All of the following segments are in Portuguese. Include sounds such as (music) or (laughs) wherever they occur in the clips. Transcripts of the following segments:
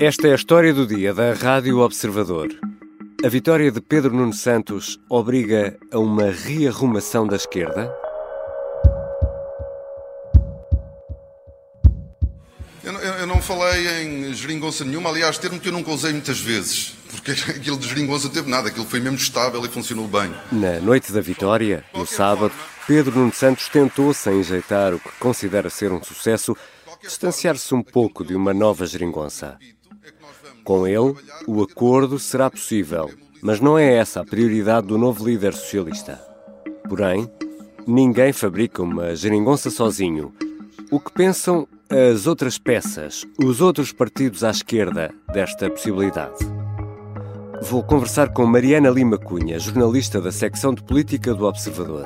Esta é a história do dia da Rádio Observador. A vitória de Pedro Nuno Santos obriga a uma rearrumação da esquerda? Eu, eu, eu não falei em geringonça nenhuma, aliás, termo que eu nunca usei muitas vezes, porque (laughs) aquilo de geringonça teve nada, aquilo foi mesmo estável e funcionou bem. Na noite da vitória, no sábado, Pedro Nuno Santos tentou, sem enjeitar o que considera ser um sucesso, distanciar-se um pouco de uma nova geringonça. Com ele, o acordo será possível, mas não é essa a prioridade do novo líder socialista. Porém, ninguém fabrica uma geringonça sozinho. O que pensam as outras peças, os outros partidos à esquerda desta possibilidade? Vou conversar com Mariana Lima Cunha, jornalista da secção de política do Observador.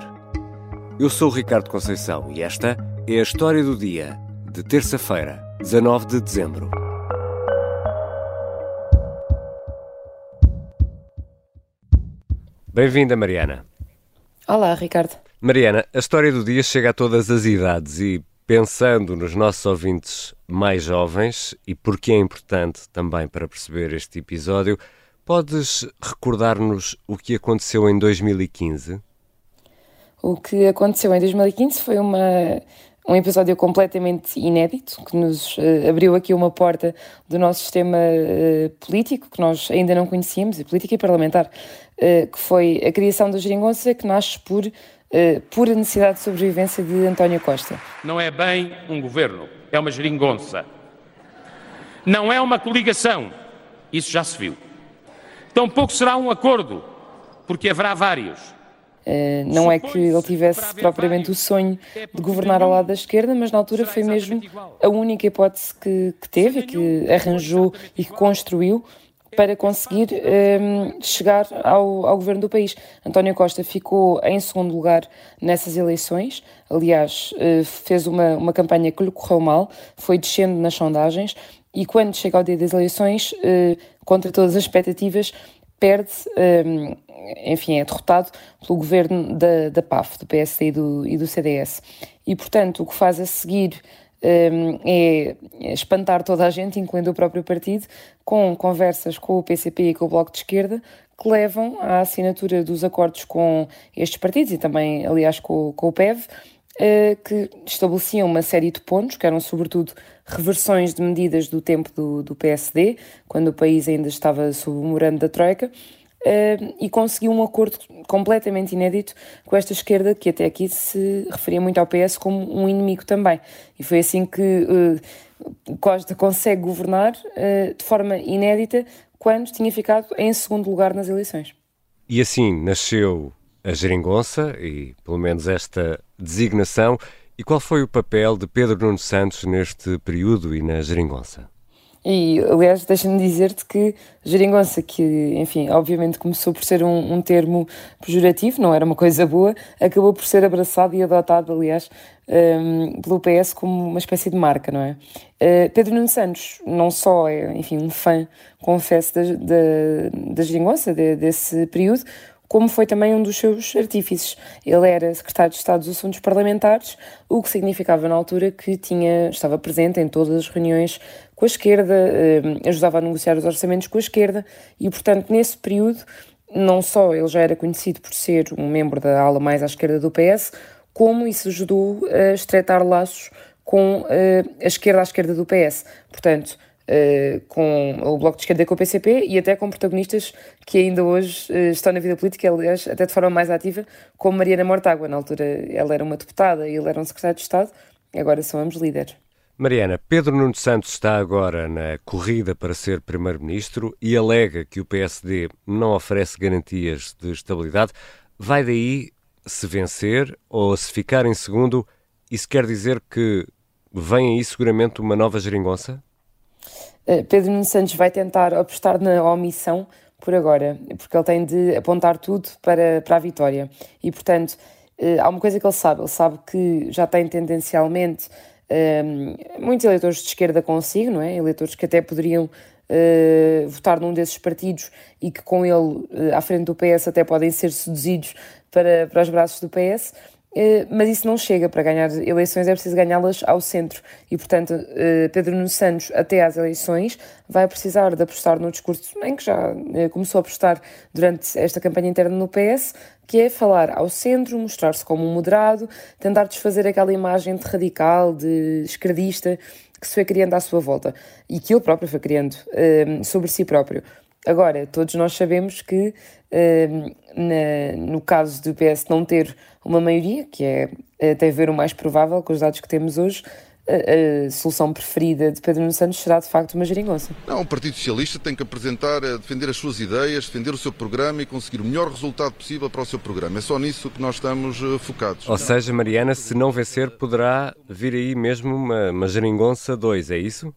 Eu sou Ricardo Conceição e esta é a história do dia, de terça-feira, 19 de dezembro. Bem-vinda, Mariana. Olá, Ricardo. Mariana, a história do dia chega a todas as idades e, pensando nos nossos ouvintes mais jovens, e porque é importante também para perceber este episódio, podes recordar-nos o que aconteceu em 2015? O que aconteceu em 2015 foi uma um episódio completamente inédito que nos uh, abriu aqui uma porta do nosso sistema uh, político que nós ainda não conhecíamos, e político e parlamentar, uh, que foi a criação da geringonça que nasce por pura necessidade de sobrevivência de António Costa. Não é bem um governo, é uma geringonça. Não é uma coligação, isso já se viu. Tampouco será um acordo, porque haverá vários. Uh, não é que ele tivesse propriamente o sonho de governar ao lado da esquerda, mas na altura foi mesmo a única hipótese que, que teve, que arranjou e que construiu para conseguir um, ehm, chegar ao, ao, governo do país. António Costa ficou em segundo lugar nessas eleições, aliás, uh, fez uma, uma campanha que lhe correu mal, foi descendo nas sondagens e quando chega ao dia das eleições, uh, contra todas as expectativas, perde, um, enfim, é derrotado pelo governo da, da PAF, do PSD e do, e do CDS. E, portanto, o que faz a seguir um, é espantar toda a gente, incluindo o próprio partido, com conversas com o PCP e com o Bloco de Esquerda, que levam à assinatura dos acordos com estes partidos e também, aliás, com, com o PEV, uh, que estabeleciam uma série de pontos, que eram sobretudo reversões de medidas do tempo do, do PSD, quando o país ainda estava sob o morando da Troika, uh, e conseguiu um acordo completamente inédito com esta esquerda, que até aqui se referia muito ao PS como um inimigo também. E foi assim que uh, Costa consegue governar uh, de forma inédita quando tinha ficado em segundo lugar nas eleições. E assim nasceu a geringonça, e pelo menos esta designação, e qual foi o papel de Pedro Nuno Santos neste período e na geringonça? E, aliás, deixa-me dizer-te que geringonça, que, enfim, obviamente começou por ser um, um, termo pejorativo, não era uma coisa boa, acabou por ser abraçado e adotado, aliás, um, pelo PS como uma espécie de marca, não é? Uh, Pedro Nuno Santos não só é, enfim, um fã, confesso, da, da, da geringonça, de, desse período, como foi também um dos seus artífices. Ele era secretário de Estado dos Assuntos Parlamentares, o que significava na altura que tinha, estava presente em todas as reuniões com a esquerda, eh, ajudava a negociar os orçamentos com a esquerda e, portanto, nesse período, não só ele já era conhecido por ser um membro da ala mais à esquerda do PS, como isso ajudou a estreitar laços com eh, a esquerda à esquerda do PS. Portanto, Uh, com o Bloco de Esquerda e com o PCP e até com protagonistas que ainda hoje uh, estão na vida política, aliás, até de forma mais ativa, como Mariana Mortágua. Na altura ela era uma deputada e ele era um secretário de Estado, agora são ambos líderes. Mariana, Pedro Nuno Santos está agora na corrida para ser Primeiro-Ministro e alega que o PSD não oferece garantias de estabilidade. Vai daí se vencer ou se ficar em segundo? Isso quer dizer que vem aí seguramente uma nova geringonça? Eh, Pedro Nuno Santos vai tentar apostar na omissão por agora, porque ele tem de apontar tudo para, para a vitória. E, portanto, eh, há uma coisa que ele sabe: ele sabe que já tem tendencialmente ehm, muitos eleitores de esquerda consigo, não é? Eleitores que até poderiam uh, votar num desses partidos e que com ele uh, à frente do PS até podem ser seduzidos para, para os braços do PS. Eh, mas isso não chega. Para ganhar eleições é preciso ganhá-las ao centro. E, portanto, eh, Pedro Nuno Santos, até às eleições, vai precisar de apostar no discurso, em que já eh, começou a apostar durante esta campanha interna no PS, que é falar ao centro, mostrar-se como um moderado, tentar desfazer aquela imagem de radical, de esquerdista que se foi criando à sua volta e que ele próprio foi criando sobre si próprio. Agora, todos nós sabemos que, uh, na, no caso do PS não ter uma maioria, que é até ver o mais provável com os dados que temos hoje, a, a, solução preferida de Pedro Nuno Santos será de facto uma geringonça. Não, o Partido Socialista tem que apresentar, eh, defender as suas ideias, defender o seu programa e conseguir o melhor resultado possível para o seu programa. É só nisso que nós estamos uh, focados. Ou seja, Mariana, se não vencer, poderá vir aí mesmo uma, uma geringonça 2, é isso?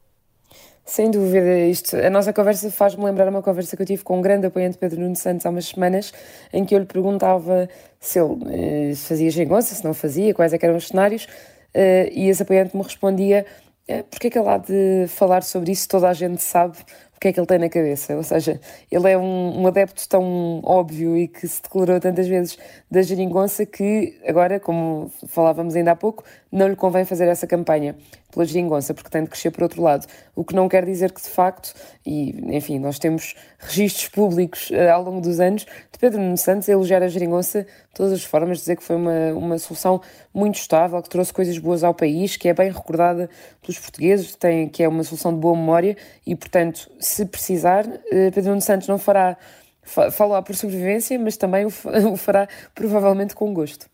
Sem dúvida, isto, a nossa conversa faz-me lembrar uma conversa que eu tive com um grande apoiante Pedro Nuno Santos há umas semanas, em que eu lhe perguntava se ele eh, fazia geringonça, se não fazia, quais é eram os cenários, eh, e esse apoiante me respondia eh, porque é que ele há de falar sobre isso, toda a gente sabe o que é que ele tem na cabeça. Ou seja, ele é um, um, adepto tão óbvio e que se declarou tantas vezes da geringonça que agora, como falávamos ainda há pouco, não lhe convém fazer essa campanha pela geringonça, porque tem de crescer por outro lado. O que não quer dizer que, de facto, e enfim, nós temos registros públicos uh, ao longo dos anos de Pedro Nuno Santos elogiar a geringonça de todas as formas, dizer que foi uma, uma solução muito estável, que trouxe coisas boas ao país, que é bem recordada pelos portugueses, tem, que é uma solução de boa memória e, portanto, se precisar, uh, Pedro Nuno Santos não fará falar por sobrevivência, mas também o (laughs) fará provavelmente com gosto.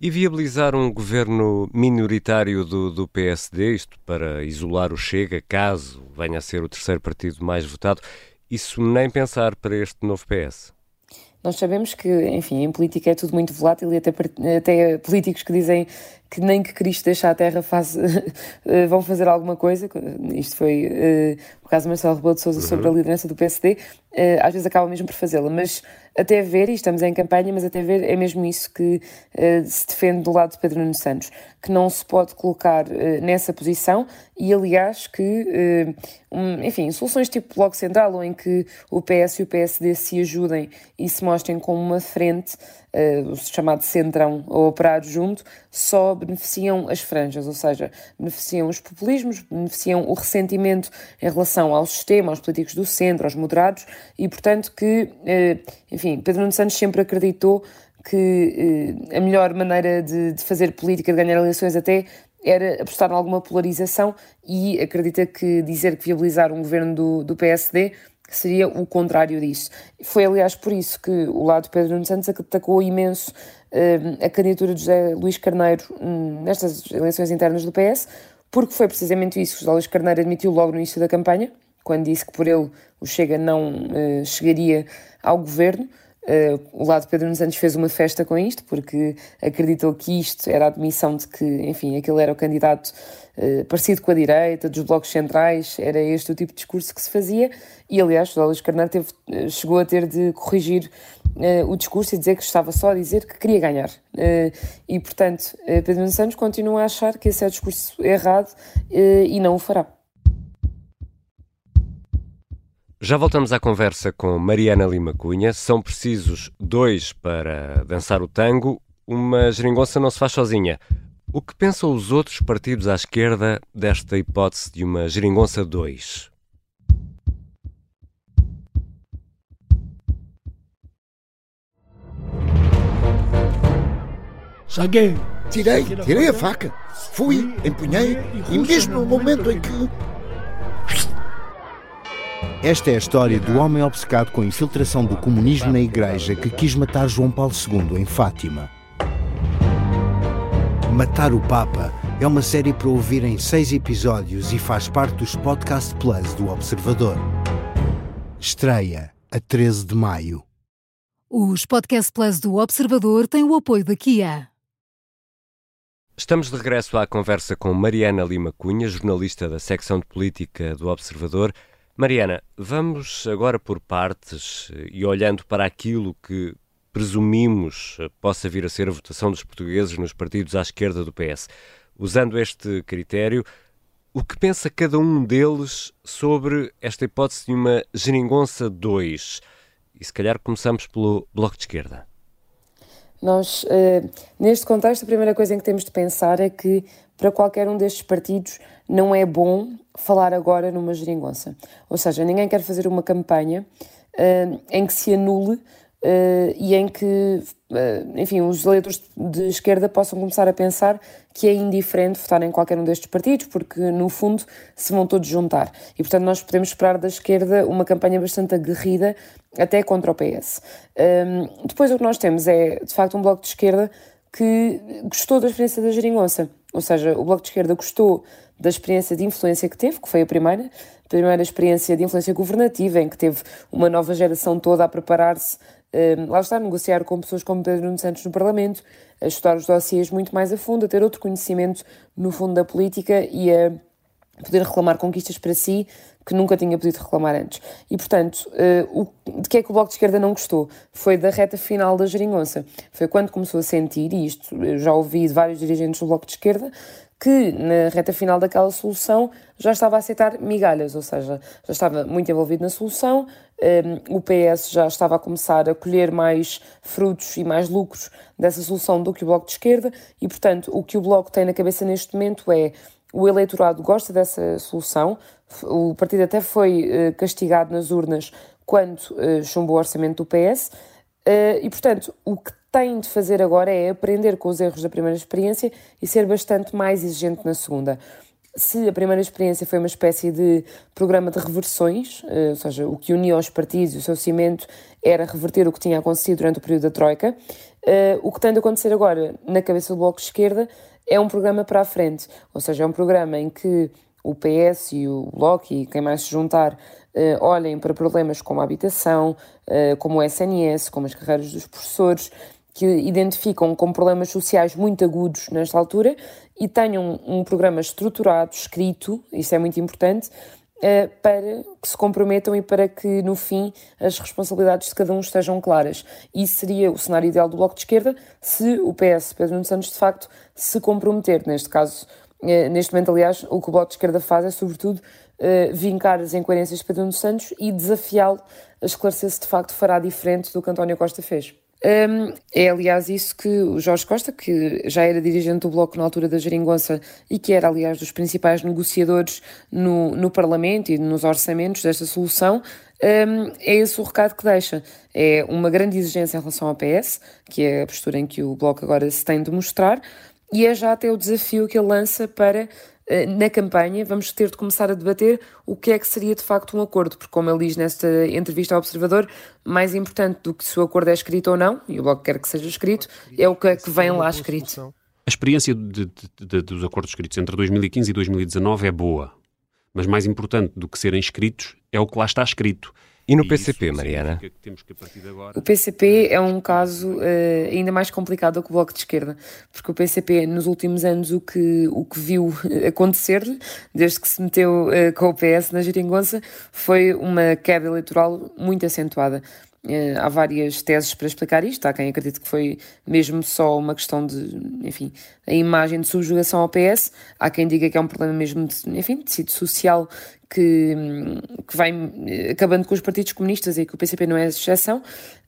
E viabilizar um governo minoritário do, do PSD, isto para isolar o Chega, caso venha a ser o terceiro partido mais votado, isso nem pensar para este novo PS? Nós sabemos que, enfim, em política é tudo muito volátil e até, até políticos que dizem que nem que Cristo deixe a Terra faz, (laughs) eh, vão fazer alguma coisa. Isto foi uh, o caso de Marcelo Rebelo de Sousa uhum. sobre a liderança do PSD. Uh, eh, às vezes acaba mesmo por fazê-la, mas até ver, e estamos em campanha, mas até ver é mesmo isso que uh, se defende do lado de Pedro Nuno Santos, que não se pode colocar nessa posição e, aliás, que, um, enfim, soluções tipo Bloco Central, ou em que o PS e o PSD se ajudem e se mostrem como uma frente, uh, o chamado centrão a operar junto, só beneficiam as franjas, ou seja, beneficiam os populismos, beneficiam o ressentimento em relação ao sistema, aos políticos do centro, aos moderados, e portanto que, uh, enfim, Pedro Nuno Santos sempre acreditou que uh, a melhor maneira de, de fazer política, de ganhar eleições até, era apostar em alguma polarização e acredita que dizer que viabilizar um governo do, do PSD seria o contrário disso. Foi, aliás, por isso que o lado Pedro Nuno Santos atacou imenso uh, a candidatura de José Luís Carneiro um, nestas eleições internas do PS, porque foi precisamente isso que José Luís Carneiro admitiu logo no início da campanha, quando disse que por ele o Chega não uh, chegaria ao governo. Uh, o lado Pedro Nuno Santos fez uma festa com isto, porque acreditou que isto era a admissão de que, enfim, aquele era o candidato parecido com a direita, dos blocos centrais, era este o tipo de discurso que se fazia, e aliás, José Luís Carneiro teve, uh, chegou a ter de corrigir o discurso e dizer que estava só a dizer que queria ganhar. e, portanto, Pedro Nuno Santos continua a achar que esse é o discurso errado e não o fará. Já voltamos à conversa com Mariana Lima Cunha. São precisos dois para dançar o tango. Uma geringonça não se faz sozinha. O que pensam os outros partidos à esquerda desta hipótese de uma geringonça 2? Saguei. Tirei, tirei a faca. Fui, empunhei e mesmo no momento em que esta é a história do homem obcecado com a infiltração do comunismo na igreja que quis matar João Paulo II em Fátima. Matar o Papa é uma série para ouvir em seis episódios e faz parte dos Podcast Plus do Observador. Estreia a 13 de maio. Os Podcast Plus do Observador têm o apoio da Kia. Estamos de regresso à conversa com Mariana Lima Cunha, jornalista da secção de política do Observador. Mariana, vamos agora por partes e olhando para aquilo que presumimos possa vir a ser a votação dos portugueses nos partidos à esquerda do PS. Usando este critério, o que pensa cada um deles sobre esta hipótese de uma geringonça 2? E se calhar começamos pelo Bloco de Esquerda. Nós, uh, neste contexto, a primeira coisa em que temos de pensar é que para qualquer um destes partidos não é bom falar agora numa geringonça. Ou seja, ninguém quer fazer uma campanha uh, em que se anule Uh, e em que, uh, enfim, os eleitores de esquerda possam começar a pensar que é indiferente votar em qualquer um destes partidos, porque no fundo se vão todos juntar. E portanto nós podemos esperar da esquerda uma campanha bastante aguerrida até contra o PS. Um, ehm, depois o que nós temos é, de facto, um bloco de esquerda que gostou da experiência da geringonça. Ou seja, o bloco de esquerda gostou da experiência de influência que teve, que foi a primeira, a primeira experiência de influência governativa, em que teve uma nova geração toda a preparar-se lá está, negociar com pessoas como Pedro Nuno Santos no Parlamento, a estudar os dossiês muito mais a fundo, a ter outro conhecimento no fundo da política e a poder reclamar conquistas para si que nunca tinha podido reclamar antes. E, portanto, uh, o, de que é que o Bloco de Esquerda não gostou? Foi da reta final da geringonça. Foi quando começou a sentir, e isto eu já ouvi de vários dirigentes do Bloco de Esquerda, que na reta final daquela solução já estava a aceitar migalhas, ou seja, já estava muito envolvido na solução, um, o PS já estava a começar a colher mais frutos e mais lucros dessa solução do que o Bloco de Esquerda, e portanto o que o Bloco tem na cabeça neste momento é o eleitorado gosta dessa solução, o partido até foi uh, castigado nas urnas quando uh, chumbou o orçamento do PS, uh, eh, e portanto o que tem de fazer agora é aprender com os erros da primeira experiência e ser bastante mais exigente na segunda. Se a primeira experiência foi uma espécie de programa de reversões, eh, ou seja, o que unia os partidos e o seu cimento era reverter o que tinha acontecido durante o período da Troika, eh, o que tem de acontecer agora na cabeça do Bloco de Esquerda é um programa para a frente, ou seja, é um programa em que o PS e o Bloco e quem mais se juntar uh, olhem para problemas como a habitação, como o SNS, como as carreiras dos professores, que identificam como problemas sociais muito agudos nesta altura e tenham um, programa estruturado, escrito, isso é muito importante, uh, para que se comprometam e para que, no fim, as responsabilidades de cada um estejam claras. Isso seria o cenário ideal do Bloco de Esquerda se o PS, Pedro Nuno Santos, de facto, se comprometer. Neste caso, uh, neste momento, aliás, o que o Bloco de Esquerda faz é, sobretudo, uh, vincar as incoerências de Pedro Nuno Santos e desafiá-lo a esclarecer se, de facto, fará diferente do que António Costa fez. Um, é aliás isso que o Jorge Costa, que já era dirigente do Bloco na altura da Geringonça e que era aliás dos principais negociadores no, no Parlamento e nos orçamentos desta solução, um, é esse o recado que deixa. É uma grande exigência em relação ao PS, que é a postura em que o Bloco agora se tem de mostrar, e é já até o desafio que ele lança para na campanha vamos ter de começar a debater o que é que seria de facto um acordo, porque, como ele diz nesta entrevista ao Observador, mais importante do que se o acordo é escrito ou não, e o Bloco quer que seja escrito, é o que é que vem lá escrito. A experiência de, de, de, dos acordos escritos entre 2015 e 2019 é boa, mas mais importante do que serem escritos é o que lá está escrito. E no PCP, Mariana? O PCP é um caso uh, ainda mais complicado do que o Bloco de Esquerda, porque o PCP, nos últimos anos, o que, o que viu (laughs) acontecer, desde que se meteu uh, com o PS na geringonça, foi uma queda eleitoral muito acentuada. Uh, há várias teses para explicar isto. Há quem acredite que foi mesmo só uma questão de, enfim, a imagem de subjugação ao PS. Há quem diga que é um problema mesmo de, enfim, de tecido social que, que vai eh, acabando com os partidos comunistas e que o PCP não é exceção.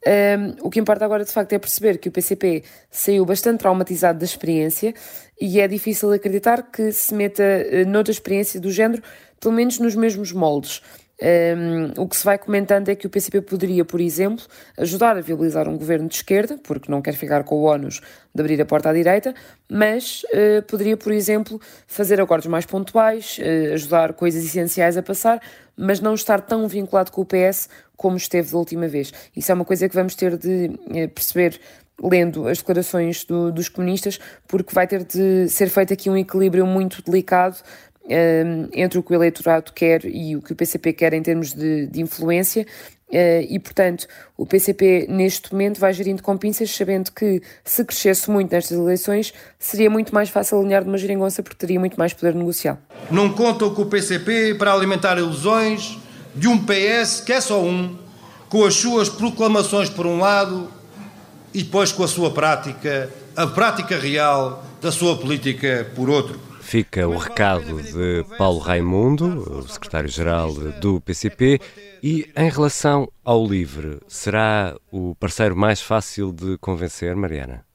Um, o que importa agora, de facto, é perceber que o PCP saiu bastante traumatizado da experiência e é difícil acreditar que se meta uh, noutra experiência do género, pelo menos nos mesmos moldes. Um, o que se vai comentando é que o PCP poderia, por exemplo, ajudar a viabilizar um governo de esquerda, porque não quer ficar com o ónus de abrir a porta à direita, mas uh, poderia, por exemplo, fazer acordos mais pontuais, uh, ajudar coisas essenciais a passar, mas não estar tão vinculado com o PS como esteve da última vez. Isso é uma coisa que vamos ter de uh, perceber lendo as declarações do, dos comunistas, porque vai ter de ser feito aqui um equilíbrio muito delicado entre o que o eleitorado quer e o que o PCP quer em termos de, de influência. Uh, e, portanto, o PCP neste momento vai gerindo com pinças, sabendo que se crescesse muito nestas eleições, seria muito mais fácil alinhar de uma geringonça porque teria muito mais poder negocial. Não contam com o PCP para alimentar ilusões de um PS que é só um, com as suas proclamações por um lado e depois com a sua prática, a prática real da sua política por outro. Fica o recado de Paulo Raimundo, o secretário-geral do PCP, e em relação ao LIVRE, será o parceiro mais fácil de convencer, Mariana?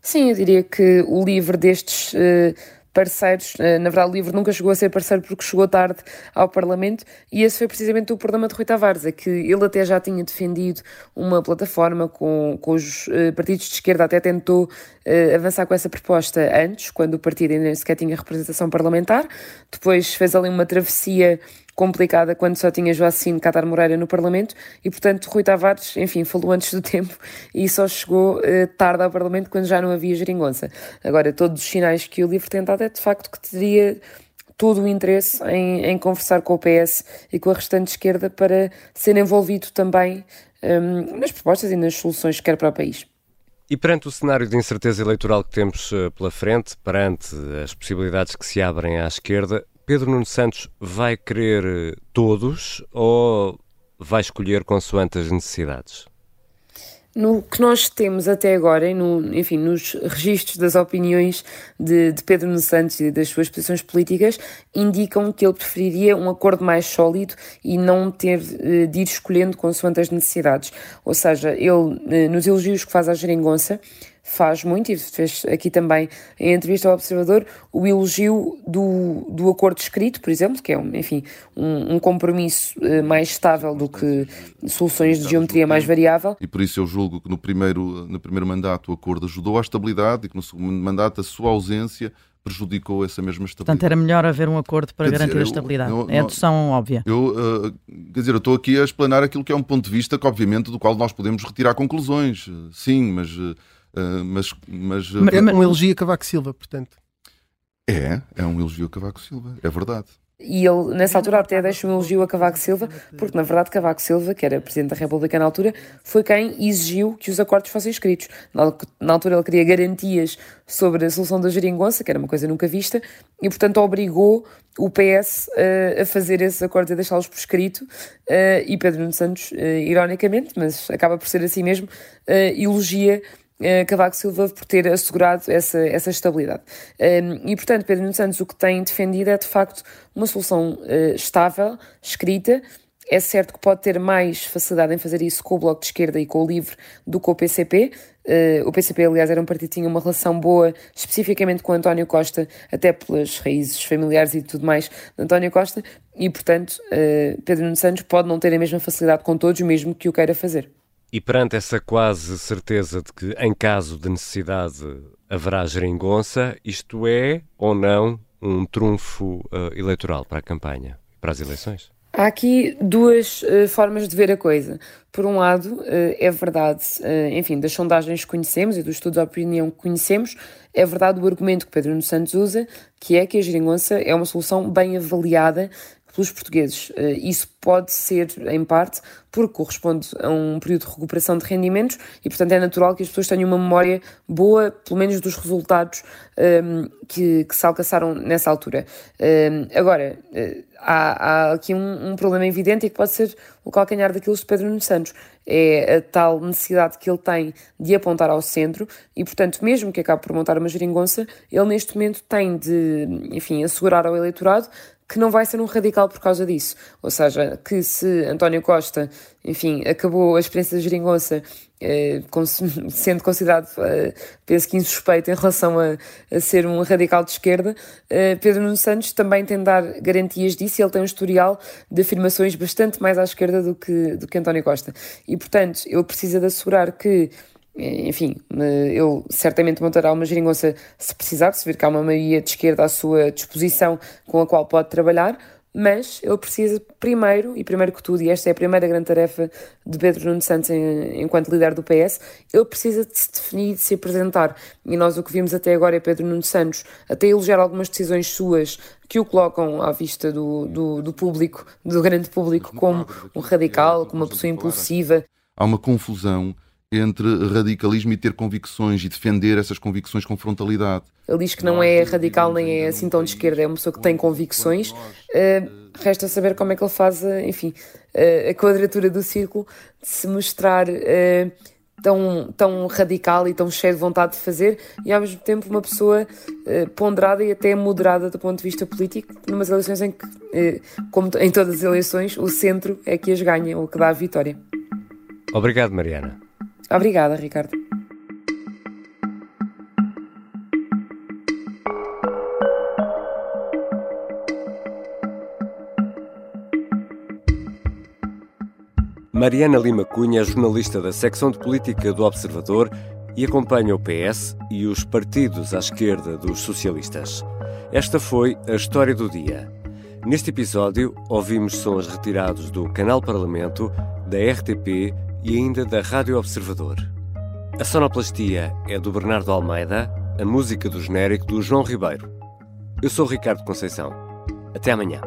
Sim, eu diria que o LIVRE destes uh, parceiros. Eh, na verdade, o livro nunca chegou a ser parceiro porque chegou tarde ao Parlamento e esse foi precisamente o problema de Rui Tavares, é que ele até já tinha defendido uma plataforma com, com os uh, partidos de esquerda, até tentou uh, avançar com essa proposta antes, quando o partido ainda sequer tinha representação parlamentar, depois fez ali uma travessia complicada quando só tinha Joacine Catar Moreira no Parlamento e, portanto, Rui Tavares, enfim, falou antes do (laughs) tempo e só chegou eh, tarde ao Parlamento quando já não havia geringonça. Agora, todos os sinais que o livro tem dado é de facto que teria todo o interesse em, em conversar com o PS e com a restante esquerda para ser envolvido também um, nas propostas e nas soluções que quer para o país. E perante o cenário de incerteza eleitoral que temos eh, pela frente, perante as possibilidades que se abrem à esquerda, Pedro Nuno Santos vai querer eh, todos ou vai escolher consoante as necessidades? No que nós temos até agora, no, enfim, nos registros das opiniões de, de, Pedro Nuno Santos e das suas posições políticas, indicam que ele preferiria um acordo mais sólido e não ter eh, de ir escolhendo consoante as necessidades. Ou seja, ele, eh, nos elogios que faz à geringonça, faz muito, e fez aqui também em entrevista ao Observador, o elogio do, do acordo escrito, por exemplo, que é, um, enfim, um, um compromisso uh, mais estável do que soluções de geometria mais variável. E por isso eu julgo que no primeiro, no primeiro mandato o acordo ajudou à estabilidade e que no segundo mandato a sua ausência prejudicou essa mesma estabilidade. Portanto, era melhor haver um acordo para quer garantir dizer, a estabilidade. Eu, eu, é a dedução óbvia. Eu, uh, quer dizer, eu estou aqui a explanar aquilo que é um ponto de vista que, obviamente, do qual nós podemos retirar conclusões. Sim, mas uh, ah, mas, mas, é um elogio a Cavaco Silva, portanto. É, é um elogio a Cavaco Silva, é verdade. E ele, nessa altura, até deixa um elogio a Cavaco Silva, porque, na verdade, Cavaco Silva, que era Presidente da República na altura, foi quem exigiu que os acordos fossem escritos. Na altura, ele queria garantias sobre a solução da geringonça, que era uma coisa nunca vista, e, portanto, obrigou o PS uh, a fazer esses acordos e deixá-los por escrito. Uh, e Pedro Nuno Santos, uh, ironicamente, mas acaba por ser assim mesmo, elogia Cavaco Silva por ter assegurado essa, essa estabilidade. Ehm, e, portanto, Pedro Nuno Santos o que tem defendido é, de facto, uma solução uh, estável, escrita. É certo que pode ter mais facilidade em fazer isso com o Bloco de Esquerda e com o LIVRE do que o PCP. Eh, o PCP, aliás, era um partido que tinha uma relação boa, especificamente com António Costa, até pelas raízes familiares e tudo mais de António Costa, e, portanto, Pedro Nuno Santos pode não ter a mesma facilidade com todos, mesmo que o queira fazer. E perante essa quase certeza de que, em caso de necessidade, haverá geringonça, isto é ou não um trunfo uh, eleitoral para a campanha, para as eleições? Há aqui duas uh, formas de ver a coisa. Por um lado, uh, é verdade, enfim, das sondagens que conhecemos e dos estudos de opinião que conhecemos, é verdade o argumento que Pedro Nuno Santos usa, que é que a geringonça é uma solução bem avaliada pelos portugueses. Isso pode ser, em parte, porque corresponde a um período de recuperação de rendimentos e, portanto, é natural que as pessoas tenham uma memória boa, pelo menos dos resultados um, que, que, se alcançaram nessa altura. Um, agora, uh, há, há, aqui um, um, problema evidente e que pode ser o calcanhar daquilo de Pedro Nuno Santos. É a tal necessidade que ele tem de apontar ao centro e, portanto, mesmo que acabe por montar uma geringonça, ele neste momento tem de, enfim, assegurar ao eleitorado que não vai ser um radical por causa disso. Ou seja, que se António Costa, enfim, acabou a experiência da geringonça eh, (laughs) sendo considerado, eh, penso que insuspeito em relação a, a ser um radical de esquerda, eh, Pedro Nuno Santos também tem de dar garantias disso e ele tem um historial de afirmações bastante mais à esquerda do que, do que António Costa. E, portanto, ele precisa de assegurar que enfim, ele certamente montará uma geringonça se precisar, se vir que há uma maioria de esquerda à sua disposição com a qual pode trabalhar, mas ele precisa primeiro, e primeiro que tudo, e esta é a primeira grande tarefa de Pedro Nuno Santos enquanto líder do PS, ele precisa de se definir, de se apresentar. E nós o que vimos até agora é Pedro Nuno Santos até elogiar algumas decisões suas que o colocam à vista do, do, do público, do grande público, como um radical, como uma pessoa impulsiva. Há uma confusão entre radicalismo e ter convicções e defender essas convicções com frontalidade. Ele diz que não é radical nem é assim tão de esquerda, é uma pessoa que tem convicções. Uh, resta saber como é que ele faz, enfim, uh, a quadratura do círculo de se mostrar uh, tão, tão radical e tão cheio de vontade de fazer, e ao mesmo tempo uma pessoa eh, ponderada e até moderada do ponto de vista político, numas eleições em que, eh, como em todas as eleições, o centro é que as ganha ou que dá a vitória. Obrigado, Mariana. Obrigada, Ricardo. Mariana Lima Cunha é jornalista da secção de política do Observador e acompanha o PS e os partidos à esquerda dos socialistas. Esta foi a história do dia. Neste episódio, ouvimos sons retirados do Canal Parlamento, da RTP e ainda da Rádio Observador. A sonoplastia é do Bernardo Almeida, a música do genérico do João Ribeiro. Eu sou Ricardo Conceição. Até amanhã.